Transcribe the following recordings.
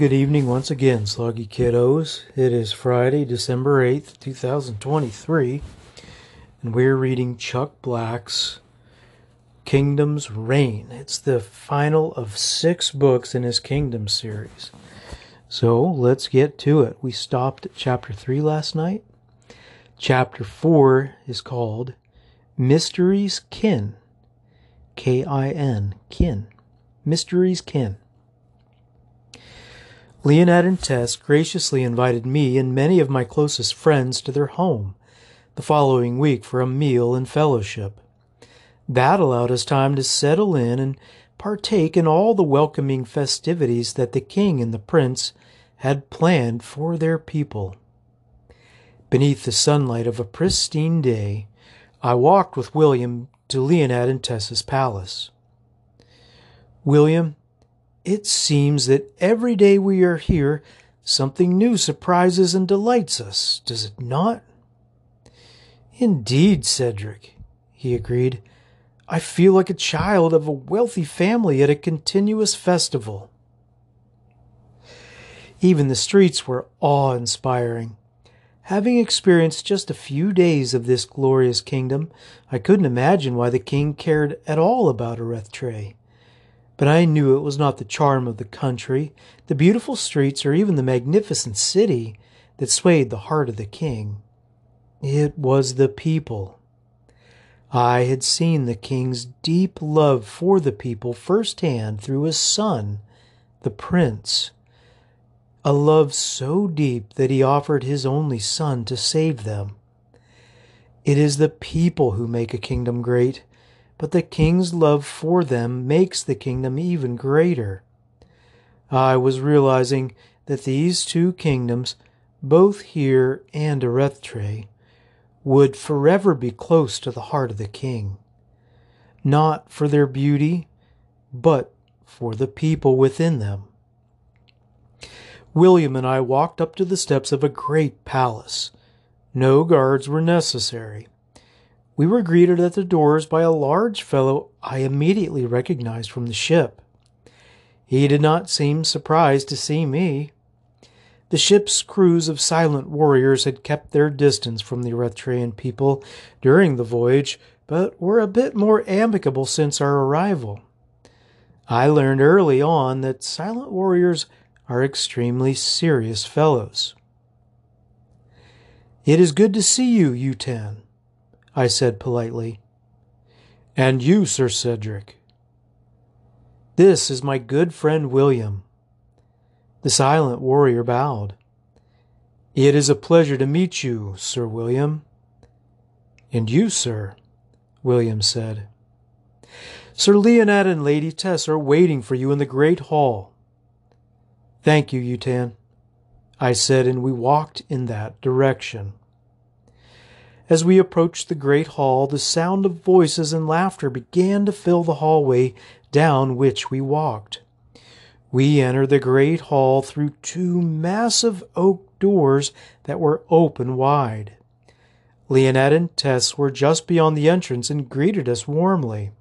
good evening once again, Sluggy Kiddos. It is Friday, December 8th, 2023, and we're reading Chuck Black's Kingdom's Reign. It's the final of six books in his Kingdom series. So let's get to it. We stopped at chapter 3 last night. Chapter 4 is called Mysteries Kin. K I N, Kin. Mysteries Kin. Leonette and Tess graciously invited me and many of my closest friends to their home the following week for a meal and fellowship. That allowed us time to settle in and partake in all the welcoming festivities that the king and the prince had planned for their people. Beneath the sunlight of a pristine day, I walked with William to Leonette and Tessa's palace. William, it seems that every day we are here, something new surprises and delights us, does it not? Indeed, Cedric, he agreed. I feel like a child of a wealthy family at a continuous festival. Even the streets were awe inspiring. Having experienced just a few days of this glorious kingdom, I couldn't imagine why the king cared at all about Arrethtrae. But I knew it was not the charm of the country, the beautiful streets, or even the magnificent city that swayed the heart of the king. It was the people. I had seen the king's deep love for the people firsthand through his son, the prince. A love so deep that he offered his only son to save them. It is the people who make a kingdom great, but the king's love for them makes the kingdom even greater. I was realizing that these two kingdoms, both here and Arrethtrae, would forever be close to the heart of the king, not for their beauty, but for the people within them. William and I walked up to the steps of a great palace. No guards were necessary. We were greeted at the doors by a large fellow I immediately recognized from the ship. He did not seem surprised to see me. The ship's crews of silent warriors had kept their distance from the Erythraean people during the voyage, but were a bit more amicable since our arrival. I learned early on that silent warriors are extremely serious fellows. It is good to see you, Yutan, I said politely. And you, Sir Cedric. This is my good friend William. The silent warrior bowed. It is a pleasure to meet you, Sir William. And you, sir, William said. Sir Leonette and Lady Tess are waiting for you in the great hall. Thank you, Yutan, I said, and we walked in that direction. As we approached the great hall, the sound of voices and laughter began to fill the hallway down which we walked. We entered the great hall through two massive oak doors that were open wide. Leonette and Tess were just beyond the entrance and greeted us warmly.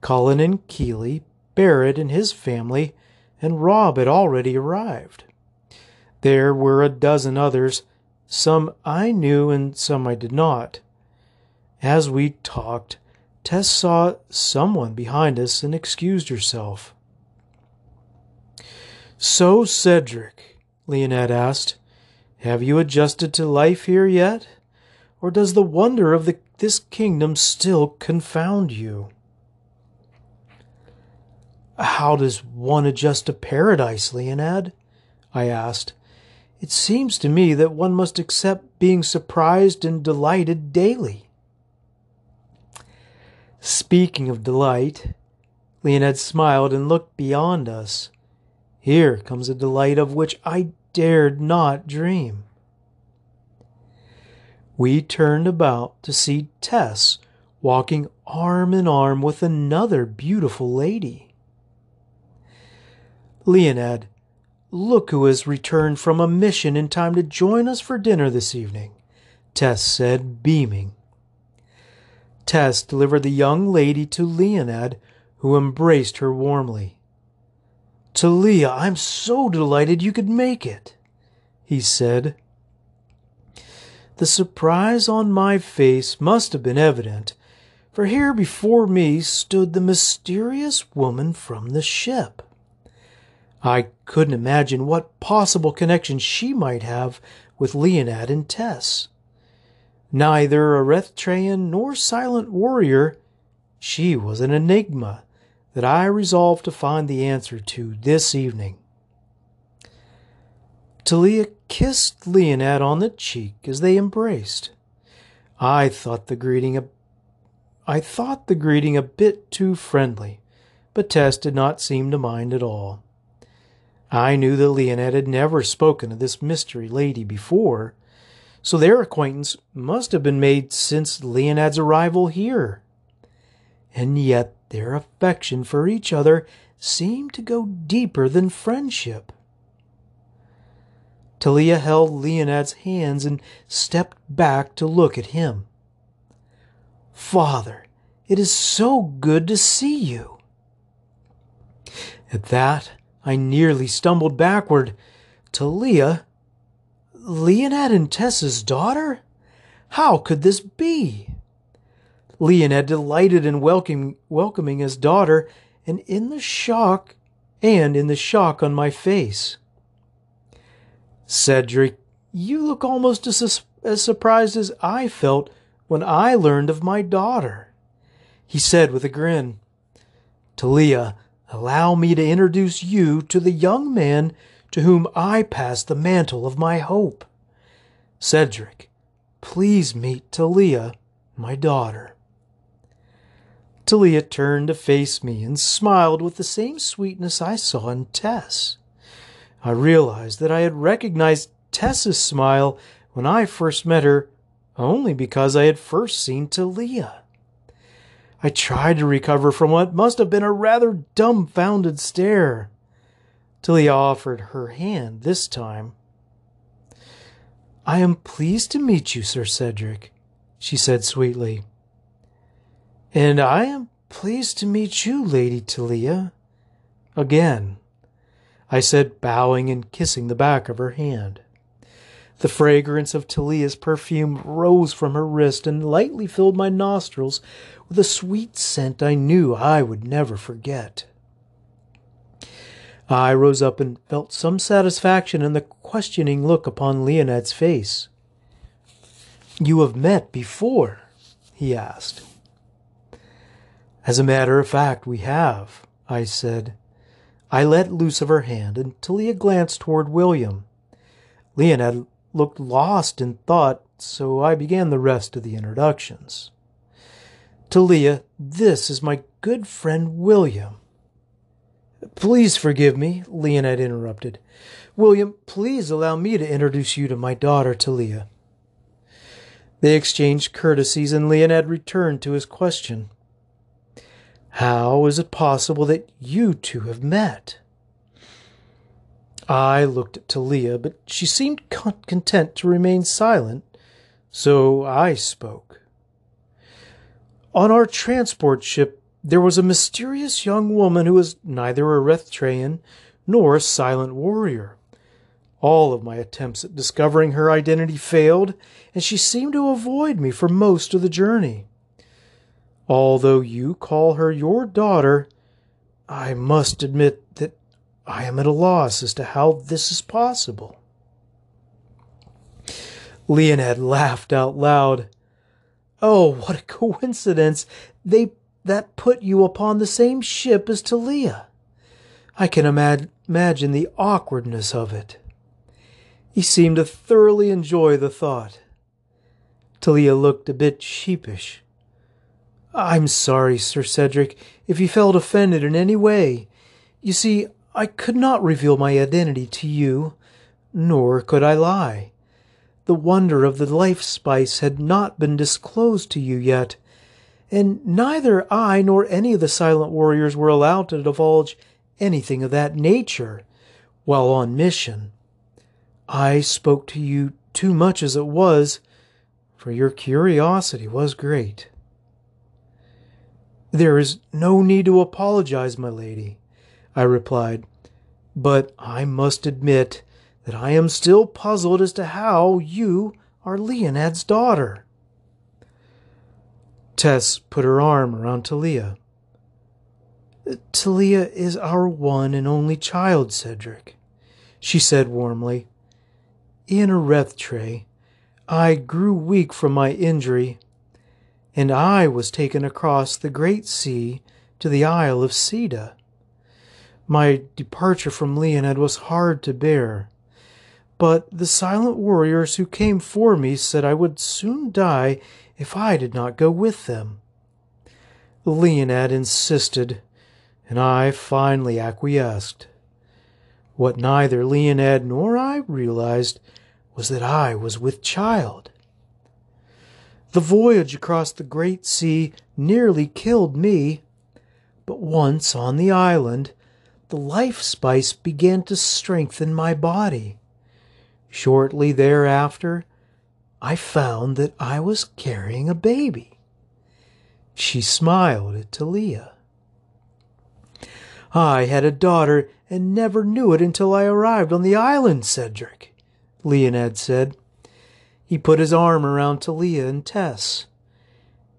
Cullen and Keeley, Barrett and his family, and Rob had already arrived. There were a dozen others, some I knew and some I did not. As we talked, Tess saw someone behind us and excused herself. So, Cedric, Leonette asked, have you adjusted to life here yet? Or does the wonder of the, this kingdom still confound you? How does one adjust to paradise, Leonette? I asked, it seems to me that one must accept being surprised and delighted daily. Speaking of delight, Leonette smiled and looked beyond us. Here comes a delight of which I dared not dream. We turned about to see Tess walking arm in arm with another beautiful lady. Leonette Look who has returned from a mission in time to join us for dinner this evening, Tess said, beaming. Tess delivered the young lady to Leonette, who embraced her warmly. Talia, I'm so delighted you could make it, he said. The surprise on my face must have been evident, for here before me stood the mysterious woman from the ship. I couldn't imagine what possible connection she might have with Leinad and Tess. Neither Erythraean nor silent warrior, she was an enigma that I resolved to find the answer to this evening. Talia kissed Leinad on the cheek as they embraced. I thought the greeting a I thought the greeting a bit too friendly, but Tess did not seem to mind at all. I knew that Leinad had never spoken of this mystery lady before, so their acquaintance must have been made since Leinad's arrival here. And yet their affection for each other seemed to go deeper than friendship. Talia held Leinad's hands and stepped back to look at him. Father, it is so good to see you. At that, I nearly stumbled backward. Talia, Leinad and Tessa's daughter? How could this be? Leinad delighted in welcoming, welcoming his daughter, and in the shock, and in the shock on my face. Cedric, you look almost as, as surprised as I felt when I learned of my daughter. He said with a grin, Talia, allow me to introduce you to the young man to whom I pass the mantle of my hope. Cedric, please meet Talia, my daughter. Talia turned to face me and smiled with the same sweetness I saw in Tess. I realized that I had recognized Tess's smile when I first met her only because I had first seen Talia. I tried to recover from what must have been a rather dumbfounded stare. Talia offered her hand this time. I am pleased to meet you, Sir Cedric, she said sweetly. And I am pleased to meet you, Lady Talia. Again, I said, bowing and kissing the back of her hand. The fragrance of Talia's perfume rose from her wrist and lightly filled my nostrils with a sweet scent I knew I would never forget. I rose up and felt some satisfaction in the questioning look upon Leinad's face. You have met before? he asked. As a matter of fact, we have, I said. I let loose of her hand, and Talia glanced toward William. Leinad looked lost in thought, so I began the rest of the introductions. Talia, this is my good friend William. Please forgive me, Leinad interrupted. William, please allow me to introduce you to my daughter, Talia. They exchanged courtesies, and Leinad returned to his question. How is it possible that you two have met? I looked at Talia, but she seemed content to remain silent, so I spoke. On our transport ship, there was a mysterious young woman who was neither a Erythraean nor a silent warrior. All of my attempts at discovering her identity failed, and she seemed to avoid me for most of the journey. Although you call her your daughter, I must admit I am at a loss as to how this is possible. Leinad laughed out loud. Oh, what a coincidence! They that put you upon the same ship as Talia. I can ima- imagine the awkwardness of it. He seemed to thoroughly enjoy the thought. Talia looked a bit sheepish. I'm sorry, Sir Cedric, if you felt offended in any way. You see, I could not reveal my identity to you, nor could I lie. The wonder of the life spice had not been disclosed to you yet, and neither I nor any of the silent warriors were allowed to divulge anything of that nature while on mission. I spoke to you too much as it was, for your curiosity was great. There is no need to apologize, my lady, I replied. But I must admit that I am still puzzled as to how you are Leinad's daughter. Tess put her arm around Talia. Talia is our one and only child, Cedric, she said warmly. In Arrethtrae, I grew weak from my injury, and I was taken across the great sea to the Isle of Sida. My departure from Leinad was hard to bear, but the silent warriors who came for me said I would soon die if I did not go with them. Leinad insisted, and I finally acquiesced. What neither Leinad nor I realized was that I was with child. The voyage across the great sea nearly killed me, but once on the island, the life spice began to strengthen my body. Shortly thereafter, I found that I was carrying a baby. She smiled at Talia. I had a daughter and never knew it until I arrived on the island, Cedric, Leinad said. He put his arm around Talia and Tess.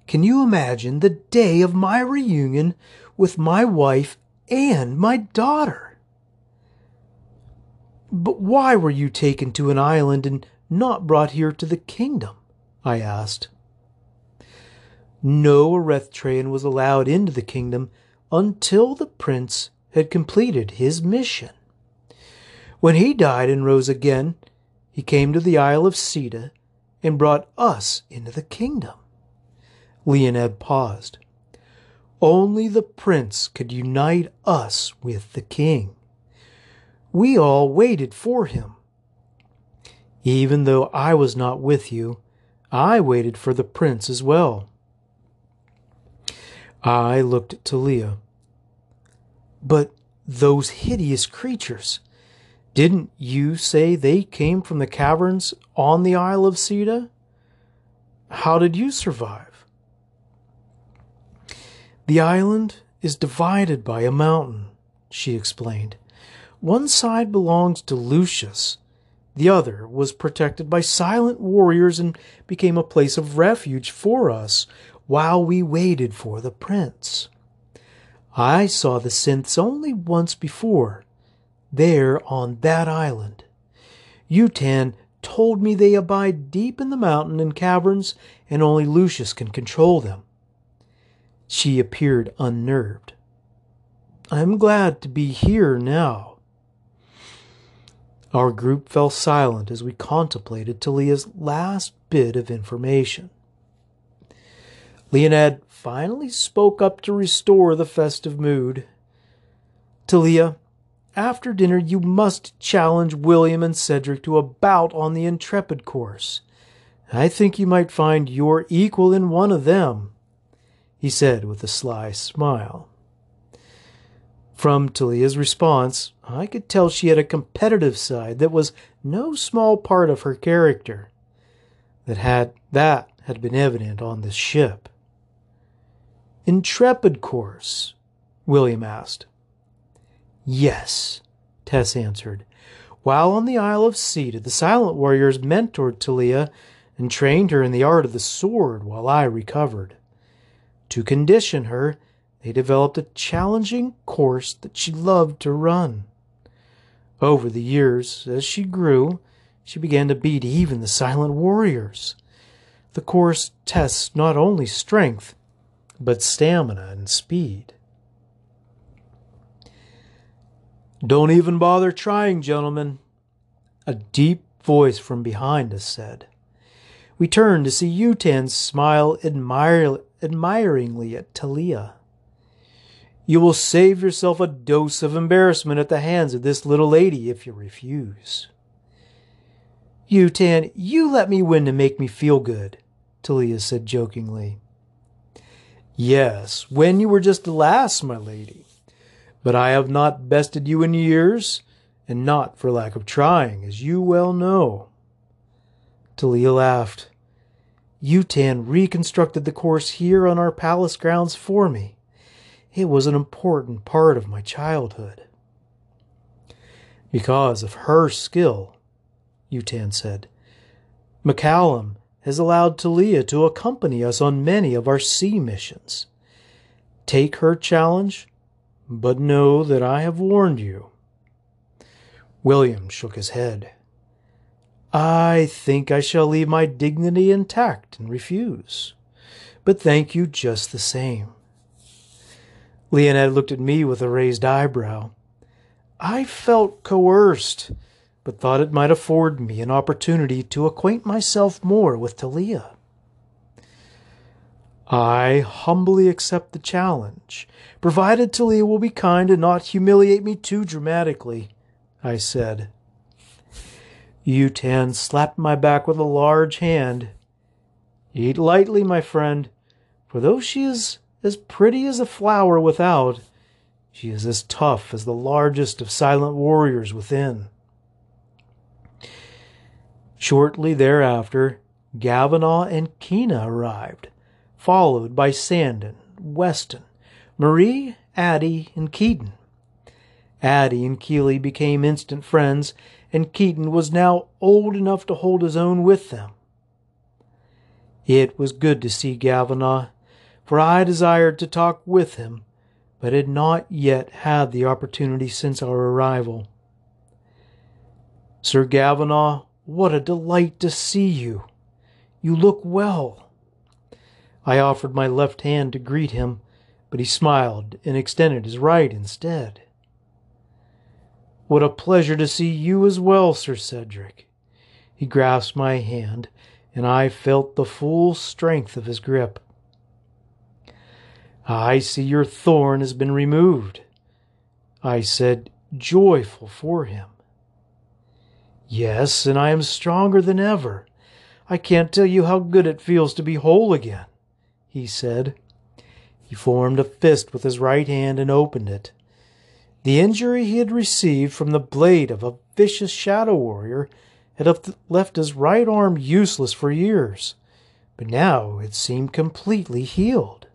Can you imagine the day of my reunion with my wife and my daughter? But why were you taken to an island and not brought here to the kingdom? I asked. No Arethtraean was allowed into the kingdom until the prince had completed his mission. When he died and rose again, he came to the Isle of Sida and brought us into the kingdom. Leinad paused. Only the prince could unite us with the king. We all waited for him. Even though I was not with you, I waited for the prince as well. I looked at Talia. But those hideous creatures, didn't you say they came from the caverns on the Isle of Sida? How did you survive? The island is divided by a mountain, she explained. One side belongs to Lucius, the other was protected by silent warriors and became a place of refuge for us while we waited for the prince. I saw the synths only once before, there on that island. Yutan told me they abide deep in the mountain and caverns, and only Lucius can control them. She appeared unnerved. I'm glad to be here now. Our group fell silent as we contemplated Talia's last bit of information. Leinad finally spoke up to restore the festive mood. Talia, after dinner you must challenge William and Cedric to a bout on the Intrepid course. I think you might find your equal in one of them, he said with a sly smile. From Talia's response, I could tell she had a competitive side that was no small part of her character. That had that had been evident on this ship. Intrepid course? William asked. Yes, Tess answered. While on the Isle of Sida, the Silent Warriors mentored Talia and trained her in the art of the sword while I recovered. To condition her, they developed a challenging course that she loved to run. Over the years, as she grew, she began to beat even the silent warriors. The course tests not only strength, but stamina and speed. Don't even bother trying, gentlemen, a deep voice from behind us said. We turned to see Yutan smile admire- admiringly at Talia. You will save yourself a dose of embarrassment at the hands of this little lady if you refuse. Yutan, you let me win to make me feel good, Talia said jokingly. Yes, when you were just a lass, my lady. But I have not bested you in years, and not for lack of trying, as you well know. Talia laughed. Yutan reconstructed the course here on our palace grounds for me. It was an important part of my childhood. Because of her skill, Yutan said. McCallum has allowed Talia to accompany us on many of our sea missions. Take her challenge, but know that I have warned you. William shook his head. I think I shall leave my dignity intact and refuse. But thank you just the same. Leonette looked at me with a raised eyebrow. I felt coerced, but thought it might afford me an opportunity to acquaint myself more with Talia. I humbly accept the challenge, provided Talia will be kind and not humiliate me too dramatically, I said. Yutan slapped my back with a large hand. Eat lightly, my friend, for though she is as pretty as a flower without, she is as tough as the largest of silent warriors within. Shortly thereafter, Gavinaugh and Keena arrived, followed by Sandon, Weston, Marie, Addie, and Keaton. Addie and Keeley became instant friends, and Keaton was now old enough to hold his own with them. It was good to see Gavinaugh, for I desired to talk with him, but had not yet had the opportunity since our arrival. Sir Gavinaugh, what a delight to see you! You look well. I offered my left hand to greet him, but he smiled and extended his right instead. What a pleasure to see you as well, Sir Cedric. He grasped my hand, and I felt the full strength of his grip. I see your thorn has been removed. I said, joyful for him. Yes, and I am stronger than ever. I can't tell you how good it feels to be whole again, he said. He formed a fist with his right hand and opened it. The injury he had received from the blade of a vicious shadow warrior had left his right arm useless for years, but now it seemed completely healed.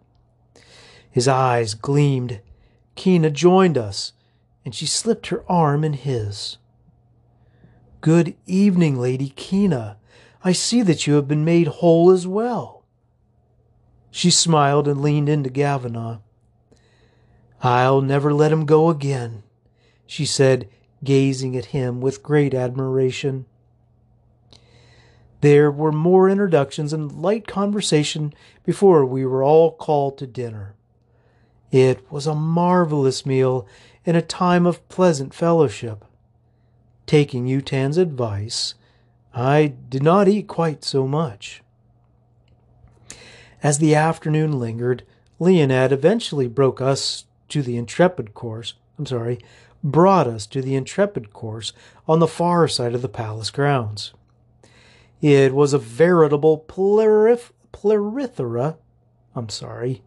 His eyes gleamed. Keena joined us, and she slipped her arm in his. Good evening, Lady Keena. I see that you have been made whole as well. She smiled and leaned into Gavinaugh. I'll never let him go again, she said, gazing at him with great admiration. There were more introductions and light conversation before we were all called to dinner. It was a marvelous meal and a time of pleasant fellowship. Taking Yutan's advice, I did not eat quite so much. As the afternoon lingered, Leonette eventually broke us to the Intrepid course. I'm sorry, brought us to the Intrepid course on the far side of the palace grounds. It was a veritable plerith- plethora. I'm sorry.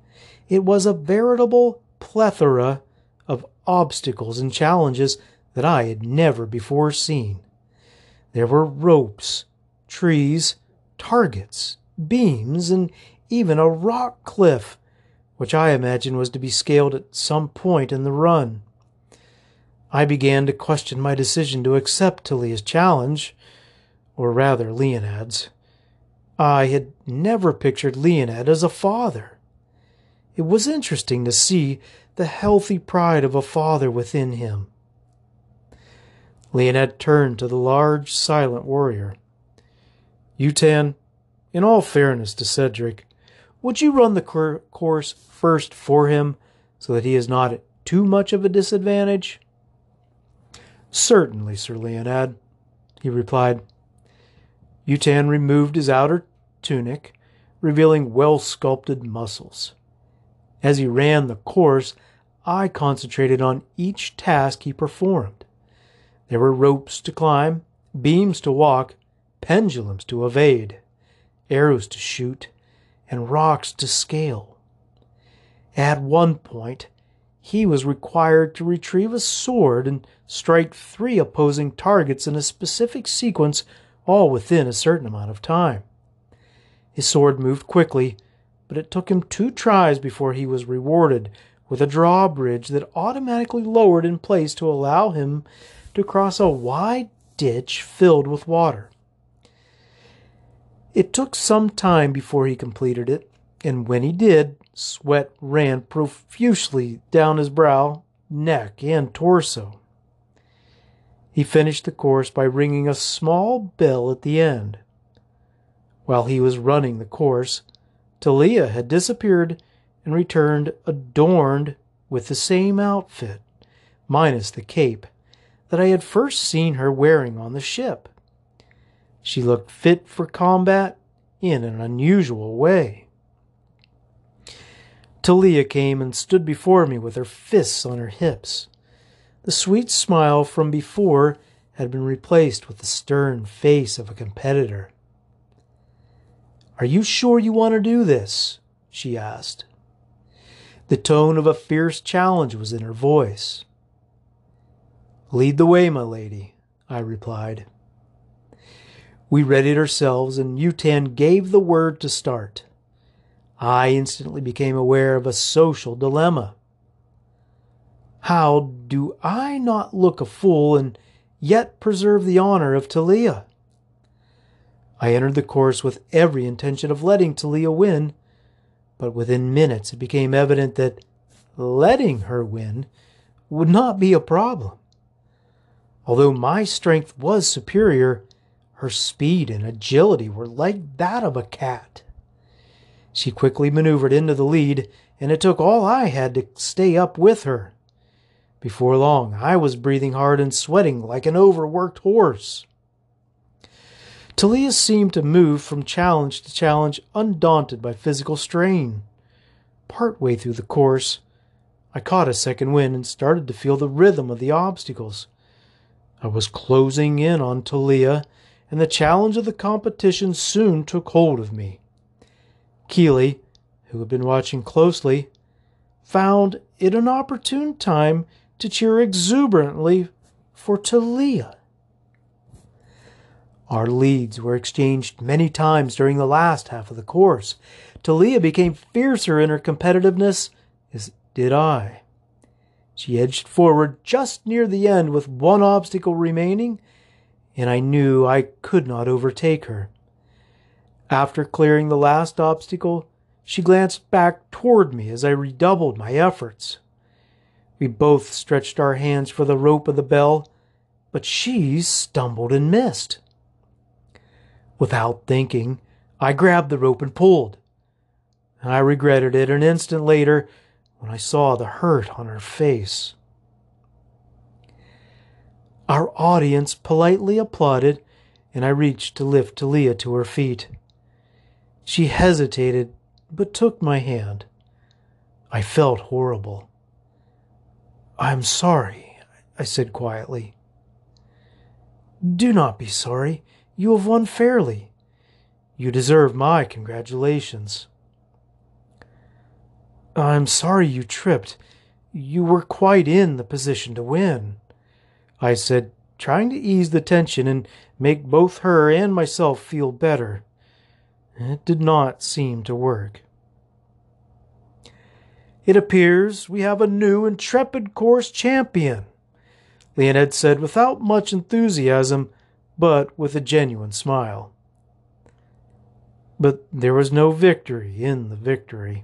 It was a veritable plethora of obstacles and challenges that I had never before seen. There were ropes, trees, targets, beams, and even a rock cliff, which I imagine was to be scaled at some point in the run. I began to question my decision to accept Talia's challenge, or rather Leinad's. I had never pictured Leinad as a father. It was interesting to see the healthy pride of a father within him. Leonette turned to the large, silent warrior. Yutan, in all fairness to Cedric, would you run the course first for him so that he is not at too much of a disadvantage? Certainly, Sir Leinad, he replied. Yutan removed his outer tunic, revealing well sculpted muscles. As he ran the course, I concentrated on each task he performed. There were ropes to climb, beams to walk, pendulums to evade, arrows to shoot, and rocks to scale. At one point, he was required to retrieve a sword and strike three opposing targets in a specific sequence, all within a certain amount of time. His sword moved quickly, but it took him two tries before he was rewarded with a drawbridge that automatically lowered in place to allow him to cross a wide ditch filled with water. It took some time before he completed it, and when he did, sweat ran profusely down his brow, neck, and torso. He finished the course by ringing a small bell at the end. While he was running the course, Talia had disappeared and returned adorned with the same outfit, minus the cape, that I had first seen her wearing on the ship. She looked fit for combat in an unusual way. Talia came and stood before me with her fists on her hips. The sweet smile from before had been replaced with the stern face of a competitor. Are you sure you want to do this? she asked. The tone of a fierce challenge was in her voice. Lead the way, my lady, I replied. We readied ourselves, and Yutan gave the word to start. I instantly became aware of a social dilemma. How do I not look a fool and yet preserve the honor of Talia? I entered the course with every intention of letting Talia win, but within minutes it became evident that letting her win would not be a problem. Although my strength was superior, her speed and agility were like that of a cat. She quickly maneuvered into the lead, and it took all I had to stay up with her. Before long, I was breathing hard and sweating like an overworked horse. Talia seemed to move from challenge to challenge, undaunted by physical strain. Partway through the course, I caught a second wind and started to feel the rhythm of the obstacles. I was closing in on Talia and the challenge of the competition soon took hold of me. Keeley, who had been watching closely, found it an opportune time to cheer exuberantly for Talia. Our leads were exchanged many times during the last half of the course. Talia became fiercer in her competitiveness, as did I. She edged forward just near the end with one obstacle remaining and I knew I could not overtake her. After clearing the last obstacle, she glanced back toward me as I redoubled my efforts. We both stretched our hands for the rope of the bell, but she stumbled and missed. Without thinking, I grabbed the rope and pulled. I regretted it an instant later when I saw the hurt on her face. Our audience politely applauded, and I reached to lift Talia to her feet. She hesitated, but took my hand. I felt horrible. I'm sorry, I said quietly. Do not be sorry. You have won fairly. You deserve my congratulations. I'm sorry you tripped. You were quite in the position to win. I said, trying to ease the tension and make both her and myself feel better. It did not seem to work. It appears we have a new intrepid course champion, Leonid said without much enthusiasm, but with a genuine smile. But there was no victory in the victory.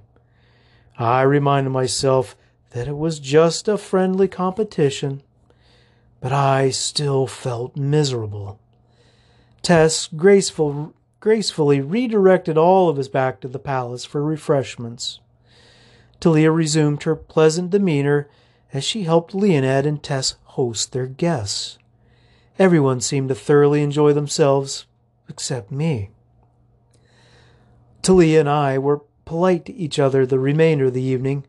I reminded myself that it was just a friendly competition but I still felt miserable. Tess graceful, gracefully redirected all of us back to the palace for refreshments. Talia resumed her pleasant demeanor as she helped Leonid and Tess host their guests. Everyone seemed to thoroughly enjoy themselves, except me. Talia and I were polite to each other the remainder of the evening,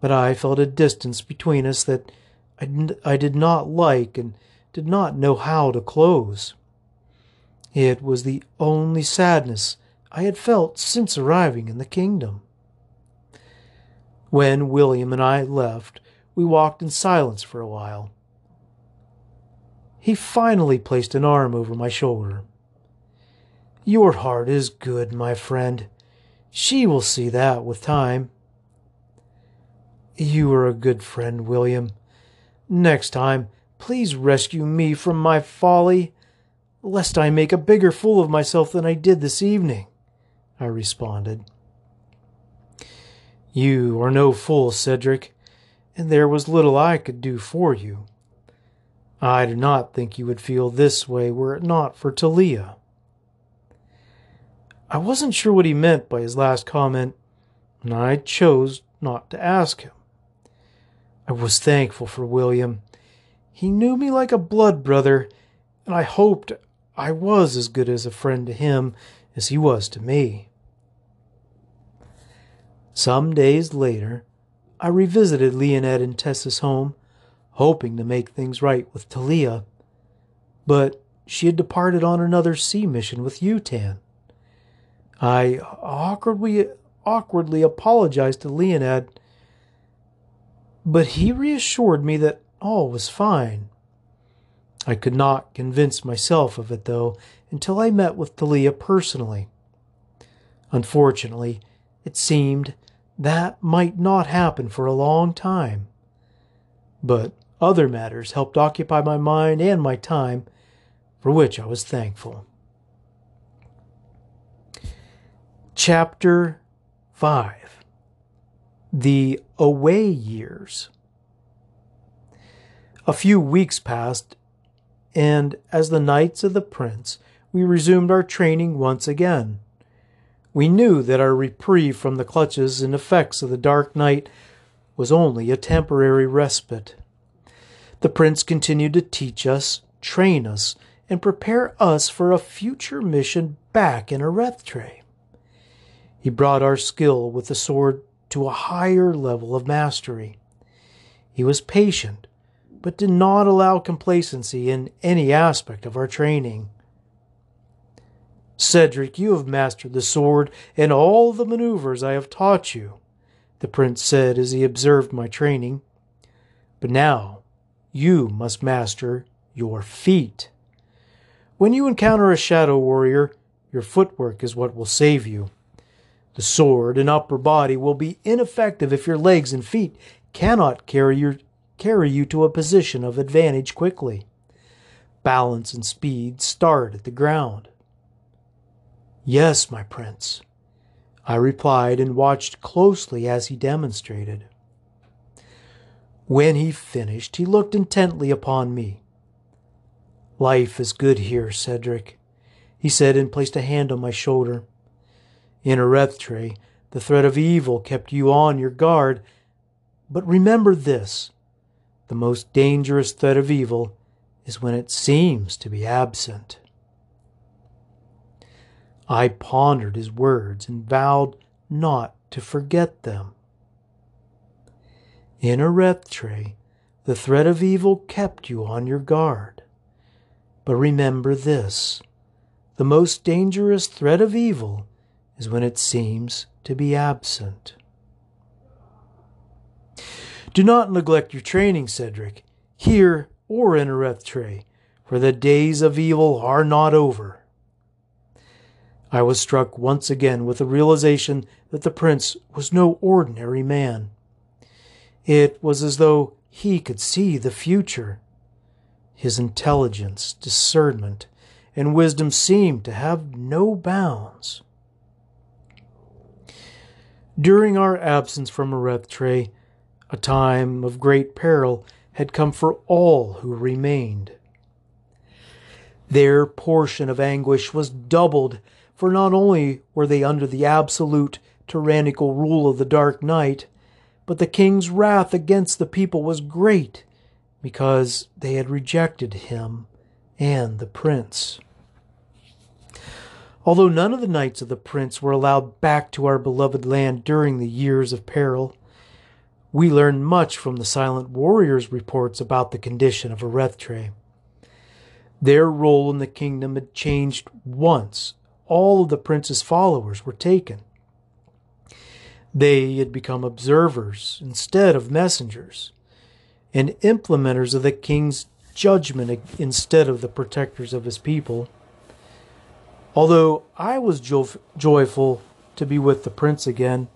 but I felt a distance between us that I, I did not like and did not know how to close. It was the only sadness I had felt since arriving in the kingdom. When William and I left, we walked in silence for a while. He finally placed an arm over my shoulder. Your heart is good, my friend. She will see that with time. You are a good friend, William, Next time, please rescue me from my folly, lest I make a bigger fool of myself than I did this evening, I responded. You are no fool, Cedric, and there was little I could do for you. I do not think you would feel this way were it not for Talia. I wasn't sure what he meant by his last comment, and I chose not to ask him. I was thankful for William. He knew me like a blood brother, and I hoped I was as good as a friend to him as he was to me. Some days later, I revisited Leonette and Tessa's home, hoping to make things right with Talia, but she had departed on another sea mission with Yutan. I awkwardly awkwardly apologized to Leonid, but he reassured me that all was fine. I could not convince myself of it, though, until I met with Talia personally. Unfortunately, it seemed that might not happen for a long time. But other matters helped occupy my mind and my time, for which I was thankful. Chapter 5 The Away Years. A few weeks passed, and as the Knights of the Prince, we resumed our training once again. We knew that our reprieve from the clutches and effects of the dark knight was only a temporary respite. The Prince continued to teach us, train us, and prepare us for a future mission back in Arrethtrae. He brought our skill with the sword to a higher level of mastery. He was patient, but did not allow complacency in any aspect of our training. Cedric, you have mastered the sword and all the maneuvers I have taught you, the prince said as he observed my training. But now you must master your feet. When you encounter a shadow warrior, your footwork is what will save you. The sword and upper body will be ineffective if your legs and feet cannot carry, your, carry you to a position of advantage quickly. Balance and speed start at the ground. Yes, my prince, I replied and watched closely as he demonstrated. When he finished, he looked intently upon me. Life is good here, Cedric, he said and placed a hand on my shoulder. In Arrethtrae, the threat of evil kept you on your guard. But remember this the most dangerous threat of evil is when it seems to be absent. I pondered his words and vowed not to forget them. In Arrethtrae, the threat of evil kept you on your guard. But remember this the most dangerous threat of evil is when it seems to be absent. Do not neglect your training, Cedric, here or in Arrethtrae, for the days of evil are not over. I was struck once again with the realization that the prince was no ordinary man. It was as though he could see the future. His intelligence, discernment, and wisdom seemed to have no bounds. During our absence from Arrethtrae, a time of great peril had come for all who remained. Their portion of anguish was doubled, for not only were they under the absolute tyrannical rule of the Dark Knight, but the king's wrath against the people was great, because they had rejected him and the prince. Although none of the knights of the prince were allowed back to our beloved land during the years of peril, we learned much from the silent warriors' reports about the condition of Arrethtrae. Their role in the kingdom had changed once all of the prince's followers were taken. They had become observers instead of messengers, and implementers of the king's judgment instead of the protectors of his people. Although I was jo- joyful to be with the prince again,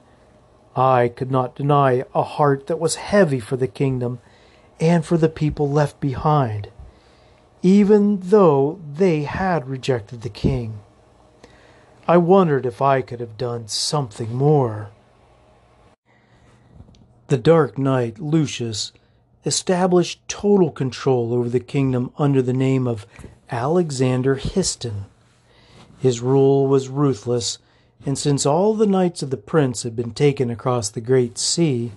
I could not deny a heart that was heavy for the kingdom and for the people left behind, even though they had rejected the king. I wondered if I could have done something more. The Dark Knight, Lucius, established total control over the kingdom under the name of Alexander Histon. His rule was ruthless, and since all the knights of the prince had been taken across the great sea,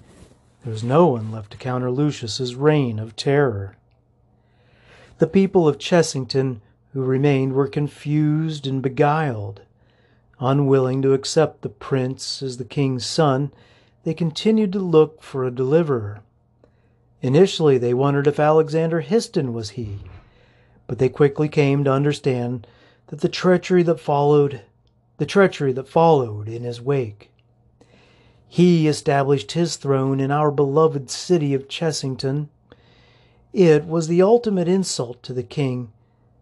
there was no one left to counter Lucius's reign of terror. The people of Chessington who remained were confused and beguiled. Unwilling to accept the prince as the king's son, they continued to look for a deliverer. Initially, they wondered if Alexander Histon was he, but they quickly came to understand that the treachery that followed, the treachery that followed in his wake. He established his throne in our beloved city of Chessington. It was the ultimate insult to the king,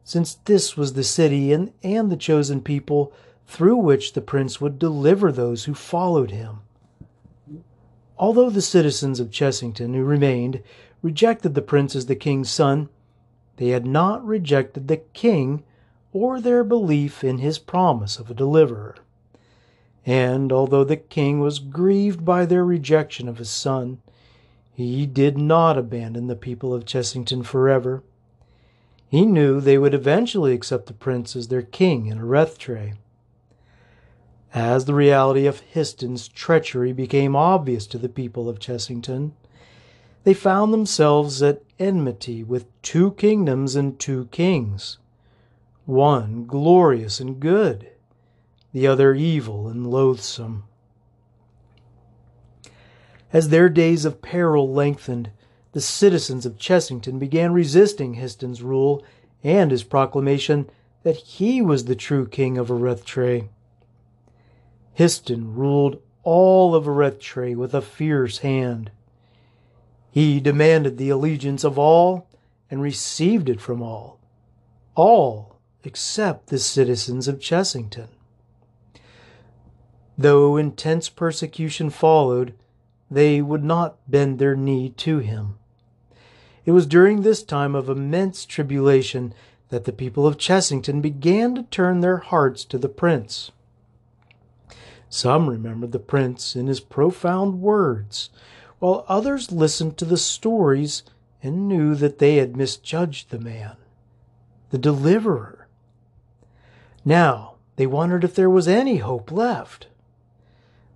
since this was the city and, and the chosen people through which the prince would deliver those who followed him. Although the citizens of Chessington who remained rejected the prince as the king's son, they had not rejected the king or their belief in his promise of a deliverer. And although the king was grieved by their rejection of his son, he did not abandon the people of Chessington forever. He knew they would eventually accept the prince as their king in Arrethtrae. As the reality of Histon's treachery became obvious to the people of Chessington, they found themselves at enmity with two kingdoms and two kings, one glorious and good, the other evil and loathsome. As their days of peril lengthened, the citizens of Chessington began resisting Histon's rule and his proclamation that he was the true king of Arrethtrae. Histon ruled all of Arrethtrae with a fierce hand. He demanded the allegiance of all and received it from all, all except the citizens of Chessington. Though intense persecution followed, they would not bend their knee to him. It was during this time of immense tribulation that the people of Chessington began to turn their hearts to the prince. Some remembered the prince in his profound words, while others listened to the stories and knew that they had misjudged the man, the deliverer. Now they wondered if there was any hope left.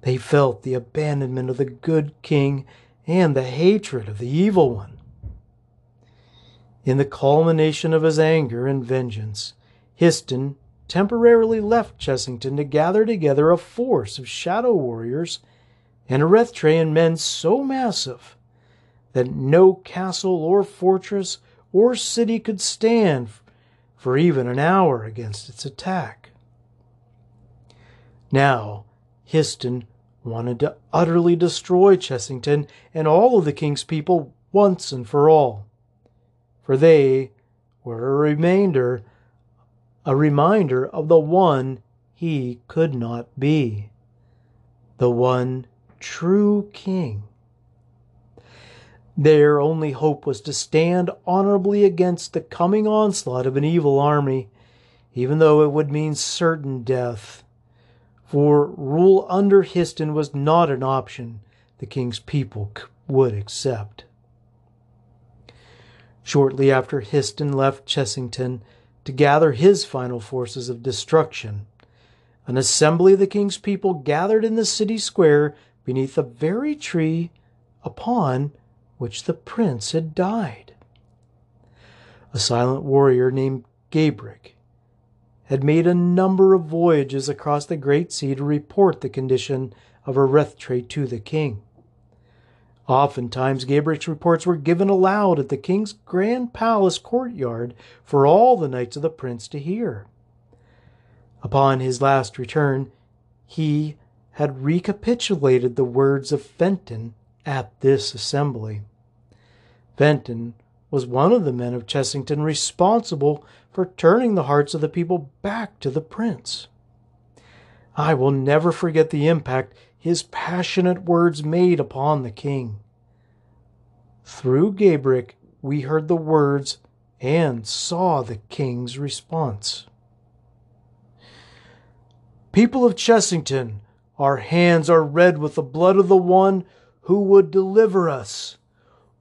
They felt the abandonment of the good king and the hatred of the evil one. In the culmination of his anger and vengeance, Histon temporarily left Chessington to gather together a force of shadow warriors and Arrethtraean men so massive that no castle or fortress or city could stand for even an hour against its attack. Now, Histon wanted to utterly destroy Chessington and all of the king's people once and for all, for they were a remainder a reminder of the one he could not be, the one true king. Their only hope was to stand honorably against the coming onslaught of an evil army, even though it would mean certain death. For rule under Histon was not an option the king's people would accept. Shortly after Histon left Chessington, to gather his final forces of destruction. An assembly of the king's people gathered in the city square beneath the very tree upon which the prince had died. A silent warrior named Gabric had made a number of voyages across the great sea to report the condition of Arrethtrae to the king. Oftentimes, Gabric's reports were given aloud at the king's grand palace courtyard for all the knights of the prince to hear. Upon his last return, he had recapitulated the words of Fenton at this assembly. Fenton was one of the men of Chessington responsible for turning the hearts of the people back to the prince. I will never forget the impact his passionate words made upon the king. Through Gabriel, we heard the words and saw the king's response. People of Chessington, our hands are red with the blood of the one who would deliver us.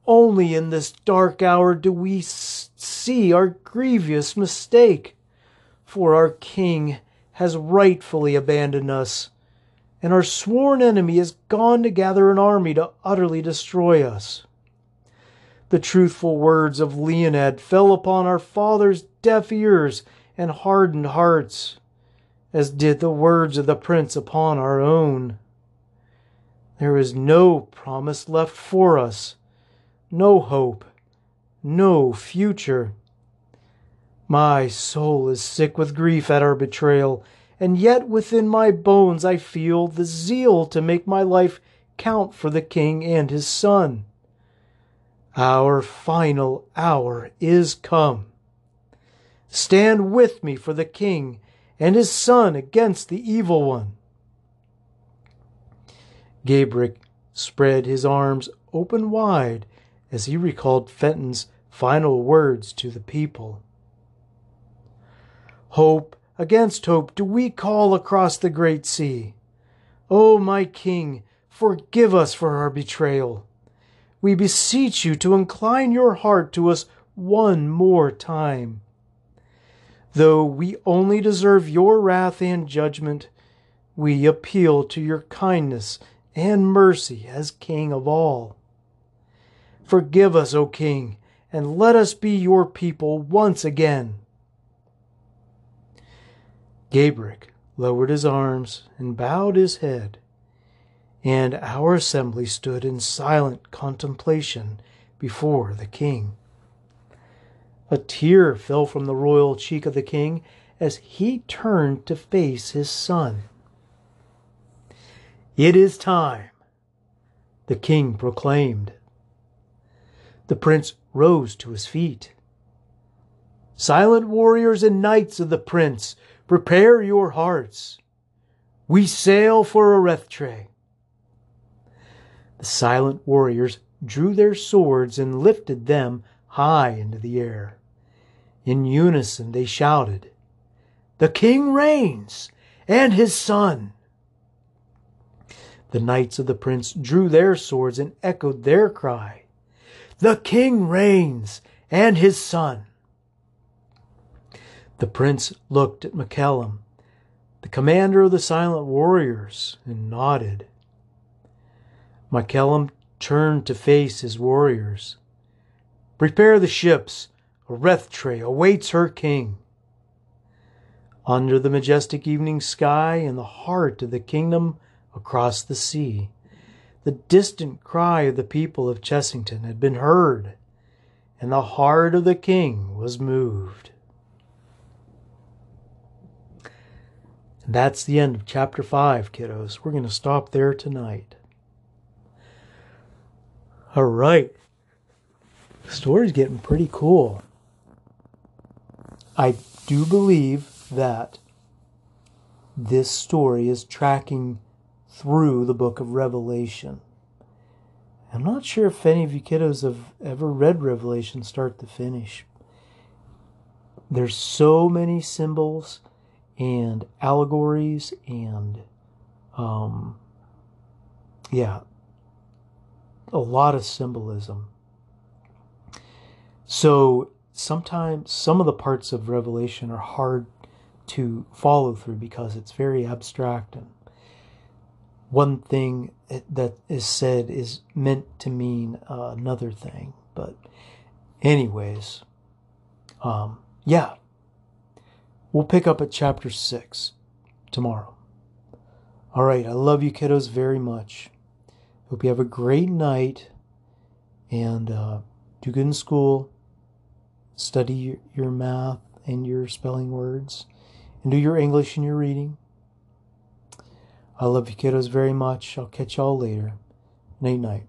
Only in this dark hour do we see our grievous mistake, for our king has rightfully abandoned us, and our sworn enemy has gone to gather an army to utterly destroy us. The truthful words of Leinad fell upon our father's deaf ears and hardened hearts, as did the words of the prince upon our own. There is no promise left for us, no hope, no future. My soul is sick with grief at our betrayal, and yet within my bones I feel the zeal to make my life count for the king and his son. Our final hour is come. Stand with me for the king and his son against the evil one. Gabriel spread his arms open wide as he recalled Fenton's final words to the people. Hope against hope do we call across the great sea. O oh, my King, forgive us for our betrayal. We beseech you to incline your heart to us one more time. Though we only deserve your wrath and judgment, we appeal to your kindness and mercy as King of all. Forgive us, O King, and let us be your people once again. Gabriel lowered his arms and bowed his head, and our assembly stood in silent contemplation before the king. A tear fell from the royal cheek of the king as he turned to face his son. It is time, the king proclaimed. The prince rose to his feet. Silent warriors and knights of the prince, Prepare your hearts. We sail for Arrethtrae. The silent warriors drew their swords and lifted them high into the air. In unison they shouted, The king reigns, and his son. The knights of the prince drew their swords and echoed their cry, The king reigns, and his son. The prince looked at MacCallum, the commander of the silent warriors, and nodded. MacCallum turned to face his warriors. Prepare the ships. Arrethtrae awaits her king. Under the majestic evening sky, in the heart of the kingdom across the sea, the distant cry of the people of Chessington had been heard, and the heart of the king was moved. That's the end of chapter 5, kiddos. We're going to stop there tonight. All right. The story's getting pretty cool. I do believe that this story is tracking through the book of Revelation. I'm not sure if any of you kiddos have ever read Revelation start to finish. There's so many symbols and allegories and um, yeah, a lot of symbolism. So sometimes some of the parts of Revelation are hard to follow through because it's very abstract and one thing that is said is meant to mean uh, another thing. But, anyways, um, yeah, We'll pick up at chapter 6 tomorrow. All right, I love you kiddos very much. Hope you have a great night and uh, do good in school. Study your, your math and your spelling words and do your English and your reading. I love you kiddos very much. I'll catch y'all later. Night night.